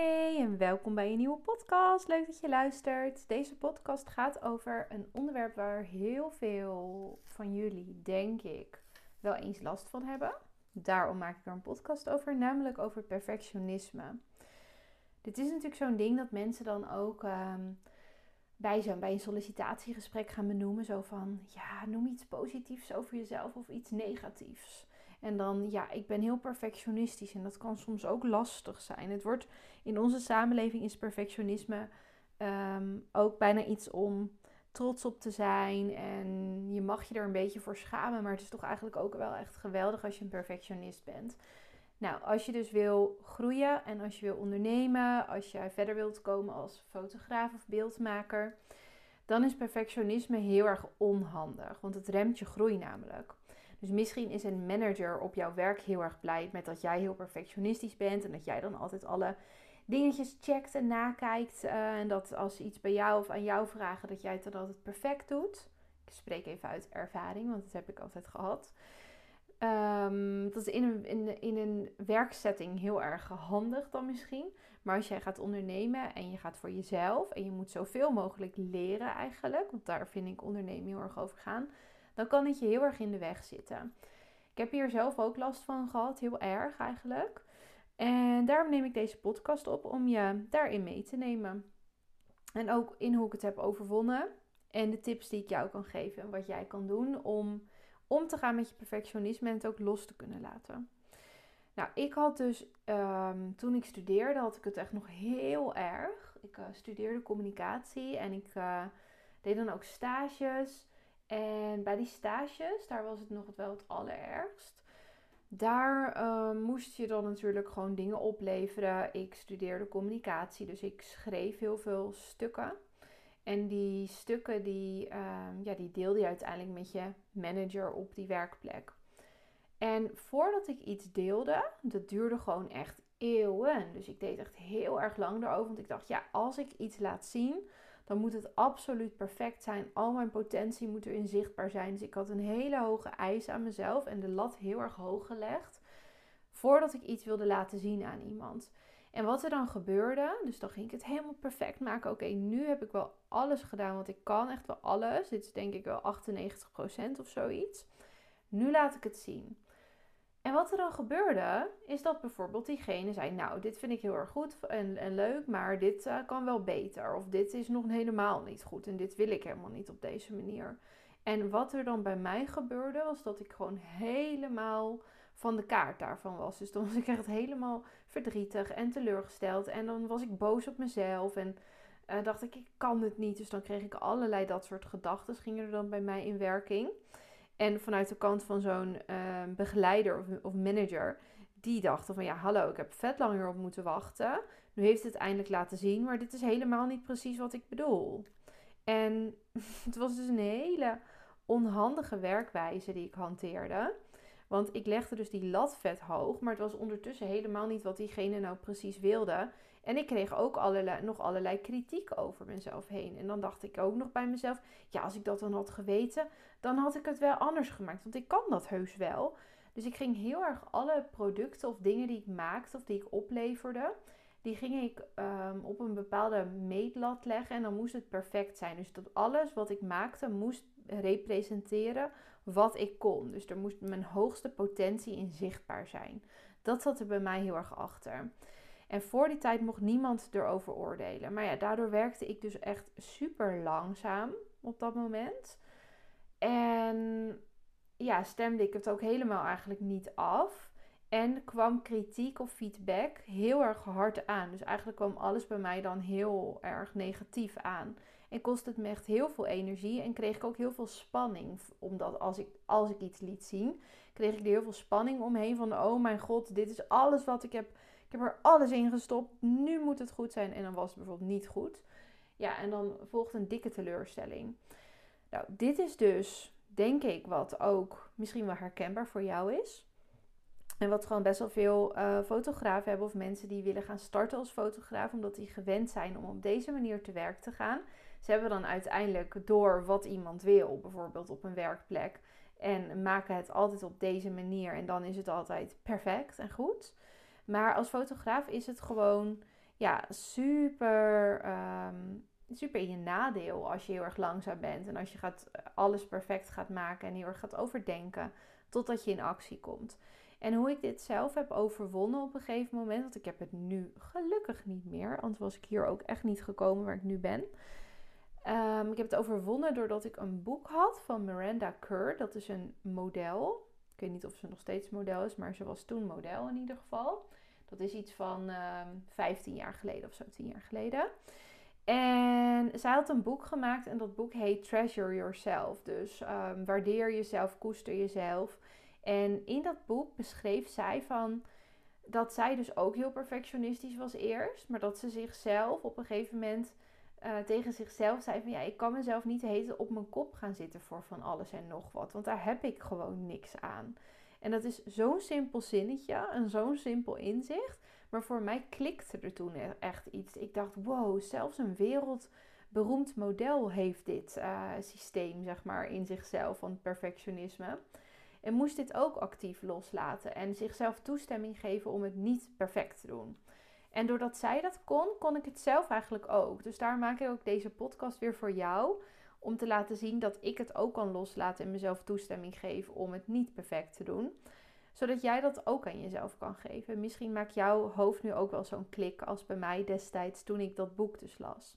Hey en welkom bij een nieuwe podcast. Leuk dat je luistert. Deze podcast gaat over een onderwerp waar heel veel van jullie, denk ik, wel eens last van hebben. Daarom maak ik er een podcast over, namelijk over perfectionisme. Dit is natuurlijk zo'n ding dat mensen dan ook ehm, bij, zo, bij een sollicitatiegesprek gaan benoemen. Zo van, ja, noem iets positiefs over jezelf of iets negatiefs. En dan, ja, ik ben heel perfectionistisch en dat kan soms ook lastig zijn. Het wordt in onze samenleving is perfectionisme ehm, ook bijna iets om trots op te zijn. En je mag je er een beetje voor schamen, maar het is toch eigenlijk ook wel echt geweldig als je een perfectionist bent. Nou, als je dus wil groeien en als je wil ondernemen, als je verder wilt komen als fotograaf of beeldmaker, dan is perfectionisme heel erg onhandig, want het remt je groei namelijk. Dus misschien is een manager op jouw werk heel erg blij met dat jij heel perfectionistisch bent en dat jij dan altijd alle dingetjes checkt en nakijkt. Uh, en dat als ze iets bij jou of aan jou vragen, dat jij het dan altijd perfect doet. Ik spreek even uit ervaring, want dat heb ik altijd gehad. Um, dat is in een, in, in een werksetting heel erg handig dan misschien. Maar als jij gaat ondernemen en je gaat voor jezelf en je moet zoveel mogelijk leren eigenlijk, want daar vind ik ondernemen heel erg over gaan dan kan het je heel erg in de weg zitten. Ik heb hier zelf ook last van gehad, heel erg eigenlijk. En daarom neem ik deze podcast op om je daarin mee te nemen. En ook in hoe ik het heb overwonnen. En de tips die ik jou kan geven. En wat jij kan doen om om te gaan met je perfectionisme en het ook los te kunnen laten. Nou, ik had dus ehm, toen ik studeerde, had ik het echt nog heel erg. Ik uh, studeerde communicatie en ik uh, deed dan ook stages. En bij die stages, daar was het nog wel het allerergst. Daar ehm, moest je dan natuurlijk gewoon dingen opleveren. Ik studeerde communicatie, dus ik schreef heel veel stukken. En die stukken die, um, ja, die deelde je uiteindelijk met je manager op die werkplek. En voordat ik iets deelde, dat duurde gewoon echt eeuwen. Dus ik deed echt heel erg lang erover. Want ik dacht, ja, als ik iets laat zien, dan moet het absoluut perfect zijn. Al mijn potentie moet erin zichtbaar zijn. Dus ik had een hele hoge eis aan mezelf en de lat heel erg hoog gelegd. Voordat ik iets wilde laten zien aan iemand. En wat er dan gebeurde, dus dan ging ik het helemaal perfect maken. Oké, nu heb ik wel alles gedaan, want ik kan echt wel alles. Dit is denk ik wel 98% of zoiets. Nu laat ik het zien. En wat er dan gebeurde, is dat bijvoorbeeld diegene zei: Nou, dit vind ik heel erg goed en, en leuk, maar dit uh, kan wel beter. Of dit is nog helemaal niet goed en dit wil ik helemaal niet op deze manier. En wat er dan bij mij gebeurde, was dat ik gewoon helemaal van de kaart daarvan was. Dus dan was ik echt helemaal verdrietig en teleurgesteld. En dan was ik boos op mezelf en uh, dacht ik: Ik kan het niet. Dus dan kreeg ik allerlei dat soort gedachten, gingen er dan bij mij in werking. En vanuit de kant van zo'n ehm, begeleider of, of, manager, die dachten van ja, hallo, ik heb vet langer op moeten wachten. Nu heeft het eindelijk laten zien, maar dit is helemaal niet precies wat ik bedoel. En het was dus een hele onhandige werkwijze die ik hanteerde. Want ik legde dus die lat vet hoog, maar het was ondertussen helemaal niet wat diegene nou precies wilde. En ik kreeg ook allerlei, nog allerlei kritiek over mezelf heen. En dan dacht ik ook nog bij mezelf: ja, als ik dat dan had geweten, dan had ik het wel anders gemaakt. Want ik kan dat heus wel. Dus ik ging heel erg alle producten of dingen die ik maakte of die ik opleverde, die ging ik um, op een bepaalde meetlat leggen. En dan moest het perfect zijn. Dus dat alles wat ik maakte moest representeren wat ik kon. Dus er moest mijn hoogste potentie in zichtbaar zijn. Dat zat er bij mij heel erg achter. En voor die tijd mocht niemand erover oordelen. Maar ja, daardoor werkte ik dus echt super langzaam op dat moment. En ja, stemde ik het ook helemaal eigenlijk niet af. En kwam kritiek of feedback heel erg hard aan. Dus eigenlijk kwam alles bij mij dan heel erg negatief aan. En kostte het me echt heel veel energie. En kreeg ik ook heel veel spanning. Omdat als ik, als ik iets liet zien, kreeg ik er heel veel spanning omheen. Van oh mijn god, dit is alles wat ik heb. Ik heb er alles in gestopt. Nu moet het goed zijn. En dan was het bijvoorbeeld niet goed. Ja, en dan volgt een dikke teleurstelling. Nou, dit is dus, denk ik, wat ook misschien wel herkenbaar voor jou is. En wat gewoon best wel veel uh, fotografen hebben of mensen die willen gaan starten als fotograaf, omdat die gewend zijn om op deze manier te werk te gaan. Ze hebben dan uiteindelijk door wat iemand wil, bijvoorbeeld op een werkplek, en maken het altijd op deze manier en dan is het altijd perfect en goed. Maar als fotograaf is het gewoon ja, super, ehm, super in je nadeel als je heel erg langzaam bent. En als je gaat, alles perfect gaat maken en heel erg gaat overdenken totdat je in actie komt. En hoe ik dit zelf heb overwonnen op een gegeven moment, want ik heb het nu gelukkig niet meer, anders was ik hier ook echt niet gekomen waar ik nu ben. Ehm, ik heb het overwonnen doordat ik een boek had van Miranda Kerr. Dat is een model. Ik weet niet of ze nog steeds model is, maar ze was toen model in ieder geval. Dat is iets van um, ehm, 15 jaar geleden of zo, 10 jaar geleden. En zij had een boek gemaakt en dat boek heet Treasure Yourself. Dus um, waardeer jezelf, koester jezelf. En in dat boek beschreef zij van dat zij dus ook heel perfectionistisch was eerst, maar dat ze zichzelf op een gegeven moment uh, tegen zichzelf zei van ja, ik kan mezelf niet heten op mijn kop gaan zitten voor van alles en nog wat, want daar heb ik gewoon niks aan. En dat is zo'n simpel zinnetje en zo'n simpel inzicht, maar voor mij klikte er toen e-, echt iets. Ik dacht, wow, zelfs een wereldberoemd model heeft dit uh, systeem, zeg maar, in zichzelf van perfectionisme. En moest dit ook actief loslaten en zichzelf toestemming geven om het niet perfect te doen. En doordat zij dat kon, kon ik het zelf eigenlijk ook. Dus daar maak ik ook deze podcast weer voor jou. Om te laten zien dat ik het ook kan loslaten en mezelf toestemming geven om het niet perfect te doen. Zodat jij dat ook aan jezelf kan geven. Misschien maakt jouw hoofd nu ook wel zo'n klik als bij mij destijds toen ik dat boek dus las.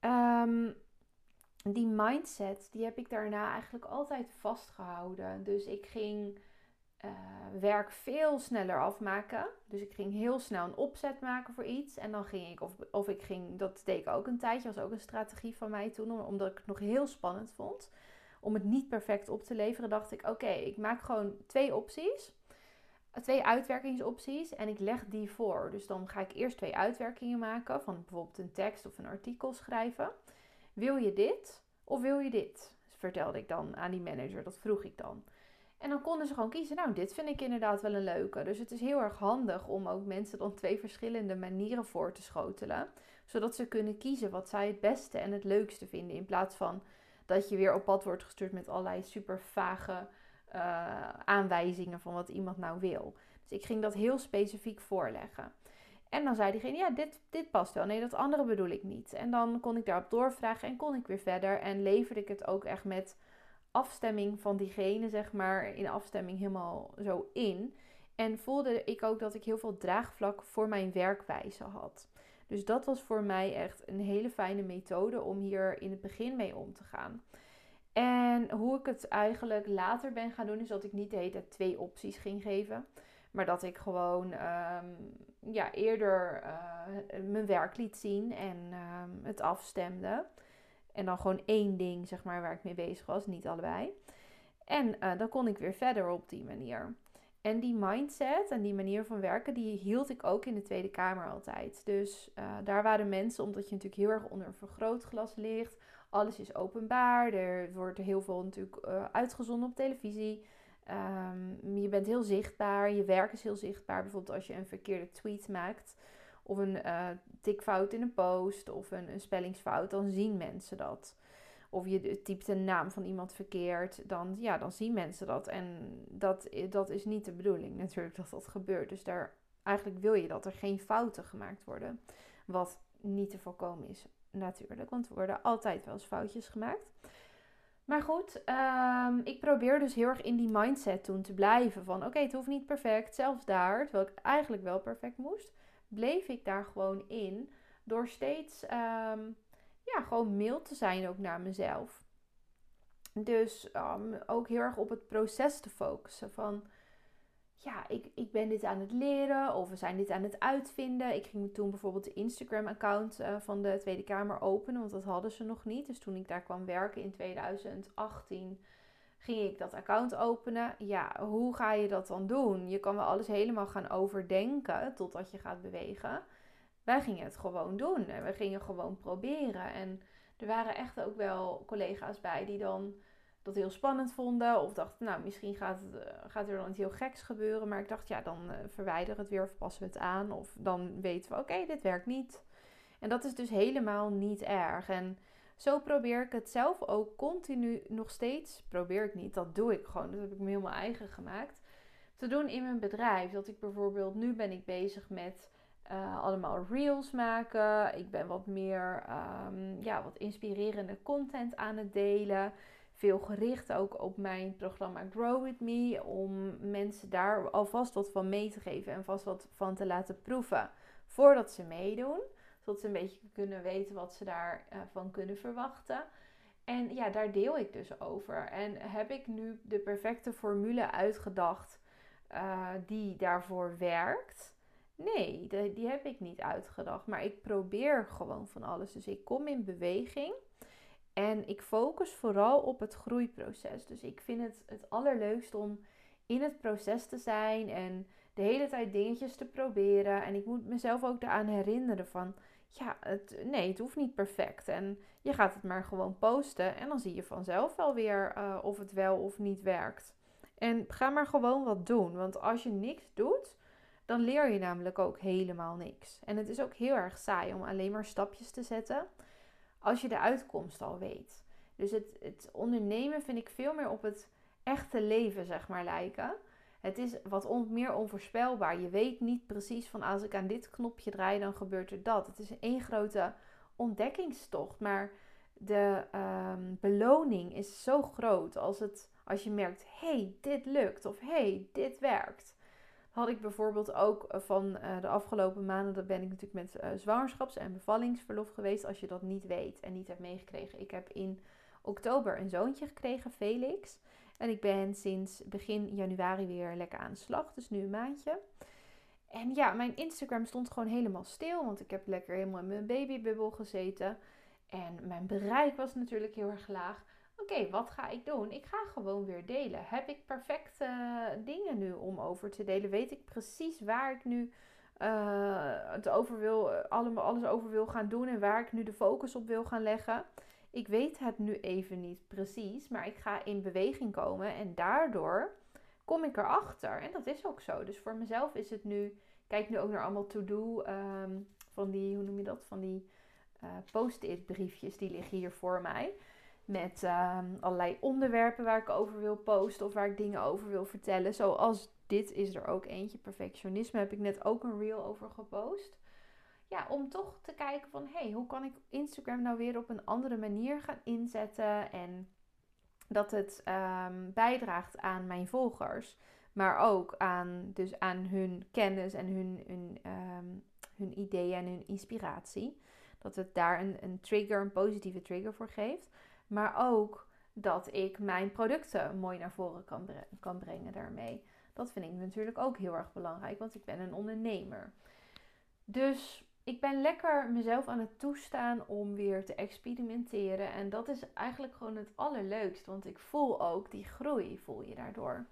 Um, die mindset, die heb ik daarna eigenlijk altijd vastgehouden. Dus ik ging uh, werk veel sneller afmaken. Dus ik ging heel snel een opzet maken voor iets. En dan ging ik, of, of ik ging, dat deed ik ook een tijdje, was ook een strategie van mij toen, omdat ik het nog heel spannend vond. Om het niet perfect op te leveren, dacht ik: oké, ik maak gewoon twee opties. Twee uitwerkingsopties en ik leg die voor. Dus dan ga ik eerst twee uitwerkingen maken van bijvoorbeeld een tekst of een artikel schrijven. Wil je dit of wil je dit? Vertelde ik dan aan die manager. Dat vroeg ik dan. En dan konden ze gewoon kiezen. Nou, dit vind ik inderdaad wel een leuke. Dus het is heel erg handig om ook mensen dan twee verschillende manieren voor te schotelen. Zodat ze kunnen kiezen wat zij het beste en het leukste vinden. In plaats van dat je weer op pad wordt gestuurd met allerlei super vage uh, aanwijzingen van wat iemand nou wil. Dus ik ging dat heel specifiek voorleggen. En dan zei diegene, ja, dit, dit past wel. Nee, dat andere bedoel ik niet. En dan kon ik daarop doorvragen en kon ik weer verder. En leverde ik het ook echt met afstemming van diegene, zeg maar, in afstemming helemaal zo in. En voelde ik ook dat ik heel veel draagvlak voor mijn werkwijze had. Dus dat was voor mij echt een hele fijne methode om hier in het begin mee om te gaan. En hoe ik het eigenlijk later ben gaan doen, is dat ik niet de hele tijd twee opties ging geven. Maar dat ik gewoon ehm, ja, eerder uh, mijn werk liet zien en um, het afstemde. En dan gewoon één ding, zeg maar, waar ik mee bezig was, niet allebei. En uh, dan kon ik weer verder op die manier. En die mindset en die manier van werken, die hield ik ook in de Tweede Kamer altijd. Dus uh, daar waren mensen, omdat je natuurlijk heel erg onder een vergrootglas ligt. Alles is openbaar. Er wordt heel veel natuurlijk uh, uitgezonden op televisie. Um, je bent heel zichtbaar. Je werk is heel zichtbaar. Bijvoorbeeld als je een verkeerde tweet maakt of een uh, tikfout in een post of een, een, spellingsfout, dan zien mensen dat. Of je typt een naam van iemand verkeerd, dan, ja, dan zien mensen dat. En dat, dat is niet de bedoeling natuurlijk dat dat gebeurt. Dus daar, eigenlijk wil je dat er geen fouten gemaakt worden. Wat niet te voorkomen is natuurlijk, want er worden altijd wel eens foutjes gemaakt. Maar goed, um, ik probeer dus heel erg in die mindset toen te blijven. Van oké, het hoeft niet perfect. Zelfs daar, terwijl ik eigenlijk wel perfect moest bleef ik daar gewoon in. Door steeds um, ja, gewoon mild te zijn ook naar mezelf. Dus um, ook heel erg op het proces te focussen. Van ja, ik, ik ben dit aan het leren of we zijn dit aan het uitvinden. Ik ging toen bijvoorbeeld de Instagram-account uh, van de Tweede Kamer openen, want dat hadden ze nog niet. Dus toen ik daar kwam werken in 2018 ging ik dat account openen. Ja, hoe ga je dat dan doen? Je kan wel alles helemaal gaan overdenken totdat je gaat bewegen. Wij gingen het gewoon doen en we gingen gewoon proberen. En er waren echt ook wel collega's bij die dan dat heel spannend vonden. Of dachten, nou, misschien gaat, eh, gaat er dan iets heel geks gebeuren. Maar ik dacht, ja, dan uh, verwijder het weer of passen we het aan. Of dan weten we, oké, dit werkt niet. En dat is dus helemaal niet erg. En zo probeer ik het zelf ook continu nog steeds. Probeer ik niet, dat doe ik gewoon. Dat heb ik me helemaal eigen gemaakt. Te doen in mijn bedrijf. Dat ik bijvoorbeeld, nu ben ik bezig met uh, allemaal reels maken. Ik ben wat meer, um, ja, wat inspirerende content aan het delen. Veel gericht ook op mijn programma Grow With Me. Om mensen daar alvast wat van mee te geven en vast wat van te laten proeven. Voordat ze meedoen. Zodat ze een beetje kunnen weten wat ze daarvan uh, van kunnen verwachten. En ja, daar deel ik dus over. En heb ik nu de perfecte formule uitgedacht uh, die daarvoor werkt? Nee, die, die heb ik niet uitgedacht. Maar ik probeer gewoon van alles. Dus ik kom in beweging. En ik focus vooral op het groeiproces. Dus ik vind het het allerleukst om in het proces te zijn en de hele tijd dingetjes te proberen. En ik moet mezelf ook eraan herinneren van, ja, het, nee, het hoeft niet perfect. En je gaat het maar gewoon posten en dan zie je vanzelf wel weer uh, of het wel of niet werkt. En ga maar gewoon wat doen, want als je niks doet, dan leer je namelijk ook helemaal niks. En het is ook heel erg saai om alleen maar stapjes te zetten als je de uitkomst al weet. Dus het, het ondernemen vind ik veel meer op het echte leven, zeg maar, lijken. Het is wat meer onvoorspelbaar. Je weet niet precies van als ik aan dit knopje draai, dan gebeurt er dat. Het is één grote ontdekkingstocht. Maar de um, beloning is zo groot als, het, als je merkt: hey, dit lukt. Of hey, dit werkt had ik bijvoorbeeld ook eh, van uh, de afgelopen maanden, dat ben ik natuurlijk met uh, zwangerschaps- en bevallingsverlof geweest. Als je dat niet weet en niet hebt meegekregen. Ik heb in oktober een zoontje gekregen, Felix. En ik ben sinds begin januari weer lekker aan de slag. Dus nu een maandje. En ja, mijn Instagram stond gewoon helemaal stil. Want ik heb lekker helemaal in mijn babybubbel gezeten. En mijn bereik was natuurlijk heel erg laag oké, wat ga ik doen? Ik ga gewoon weer delen. Heb ik perfecte dingen nu om over te delen? Weet ik precies waar ik nu uh, het over wil, allemaal alles over wil gaan doen en waar ik nu de focus op wil gaan leggen? Ik weet het nu even niet precies, maar ik ga in beweging komen en daardoor kom ik erachter. En dat is ook zo. Dus voor mezelf is het nu, kijk nu ook naar allemaal to-do um, van die, hoe noem je dat? Van die uh, post-it briefjes, die liggen hier voor mij. Met ehm, allerlei onderwerpen waar ik over wil posten of waar ik dingen over wil vertellen. Zoals dit is er ook eentje. Perfectionisme heb ik net ook een reel over gepost. Ja, om toch te kijken van hey, hoe kan ik Instagram nou weer op een andere manier gaan inzetten. En dat het um, bijdraagt aan mijn volgers. Maar ook aan, dus aan hun kennis en hun, hun, um, hun ideeën en hun inspiratie. Dat het daar een, een trigger, een positieve trigger voor geeft. Maar ook dat ik mijn producten mooi naar voren kan, kan brengen daarmee. Dat vind ik natuurlijk ook heel erg belangrijk, want ik ben een ondernemer. Dus ik ben lekker mezelf aan het toestaan om weer te experimenteren. En dat is eigenlijk gewoon het allerleukst, want ik voel ook die groei, voel je daardoor.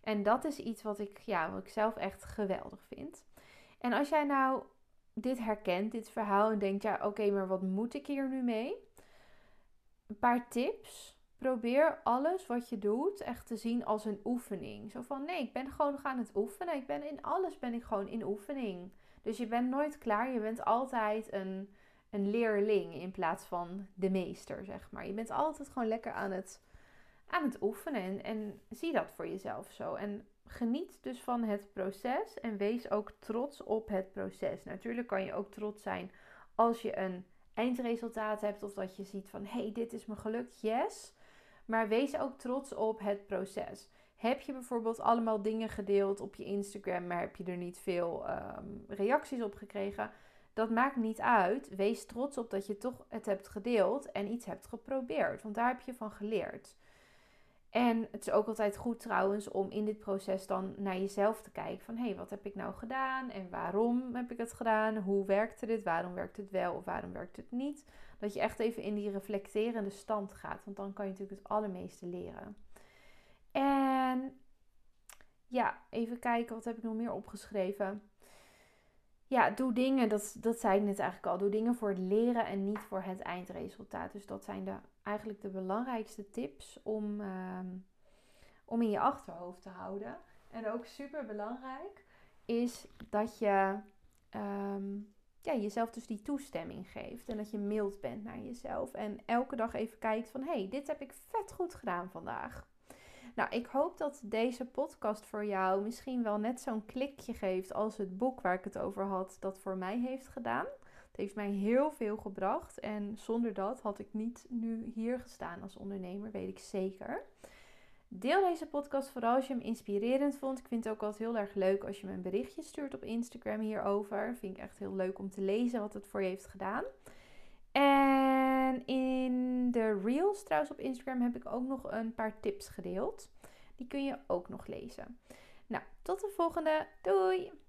En dat is iets wat ik, ja, wat ik zelf echt geweldig vind. En als jij nou dit herkent, dit verhaal, en denkt, ja, oké, maar wat moet ik hier nu mee? een paar tips. Probeer alles wat je doet echt te zien als een oefening. Zo van nee, ik ben gewoon nog aan het oefenen. Ik ben in alles ben ik gewoon in oefening. Dus je bent nooit klaar. Je bent altijd een, een leerling in plaats van de meester, zeg maar. Je bent altijd gewoon lekker aan het, aan het oefenen. En, en zie dat voor jezelf zo. En geniet dus van het proces. En wees ook trots op het proces. Natuurlijk kan je ook trots zijn als je een eindresultaat hebt of dat je ziet van hey, dit is me gelukt, yes. Maar wees ook trots op het proces. Heb je bijvoorbeeld allemaal dingen gedeeld op je Instagram, maar heb je er niet veel um, reacties op gekregen? Dat maakt niet uit. Wees trots op dat je toch het hebt gedeeld en iets hebt geprobeerd, want daar heb je van geleerd. En het is ook altijd goed trouwens om in dit proces dan naar jezelf te kijken. Van hé, hey, wat heb ik nou gedaan en waarom heb ik het gedaan? Hoe werkte dit? Waarom werkt het wel of waarom werkt het niet? Dat je echt even in die reflecterende stand gaat. Want dan kan je natuurlijk het allermeeste leren. En ja, even kijken, wat heb ik nog meer opgeschreven? Ja, doe dingen, dat, dat zei ik net eigenlijk al. Doe dingen voor het leren en niet voor het eindresultaat. Dus dat zijn de eigenlijk de belangrijkste tips om, ehm, om in je achterhoofd te houden. En ook super belangrijk is dat je ehm, ja, jezelf dus die toestemming geeft. En dat je mild bent naar jezelf. En elke dag even kijkt van hé, hey, dit heb ik vet goed gedaan vandaag. Nou, ik hoop dat deze podcast voor jou misschien wel net zo'n klikje geeft als het boek waar ik het over had, dat voor mij heeft gedaan. Het heeft mij heel veel gebracht en zonder dat had ik niet nu hier gestaan als ondernemer, weet ik zeker. Deel deze podcast vooral als je hem inspirerend vond. Ik vind het ook altijd heel erg leuk als je me een berichtje stuurt op Instagram hierover. Vind ik echt heel leuk om te lezen wat het voor je heeft gedaan. En in de Reels trouwens op Instagram heb ik ook nog een paar tips gedeeld. Die kun je ook nog lezen. Nou, tot de volgende. Doei!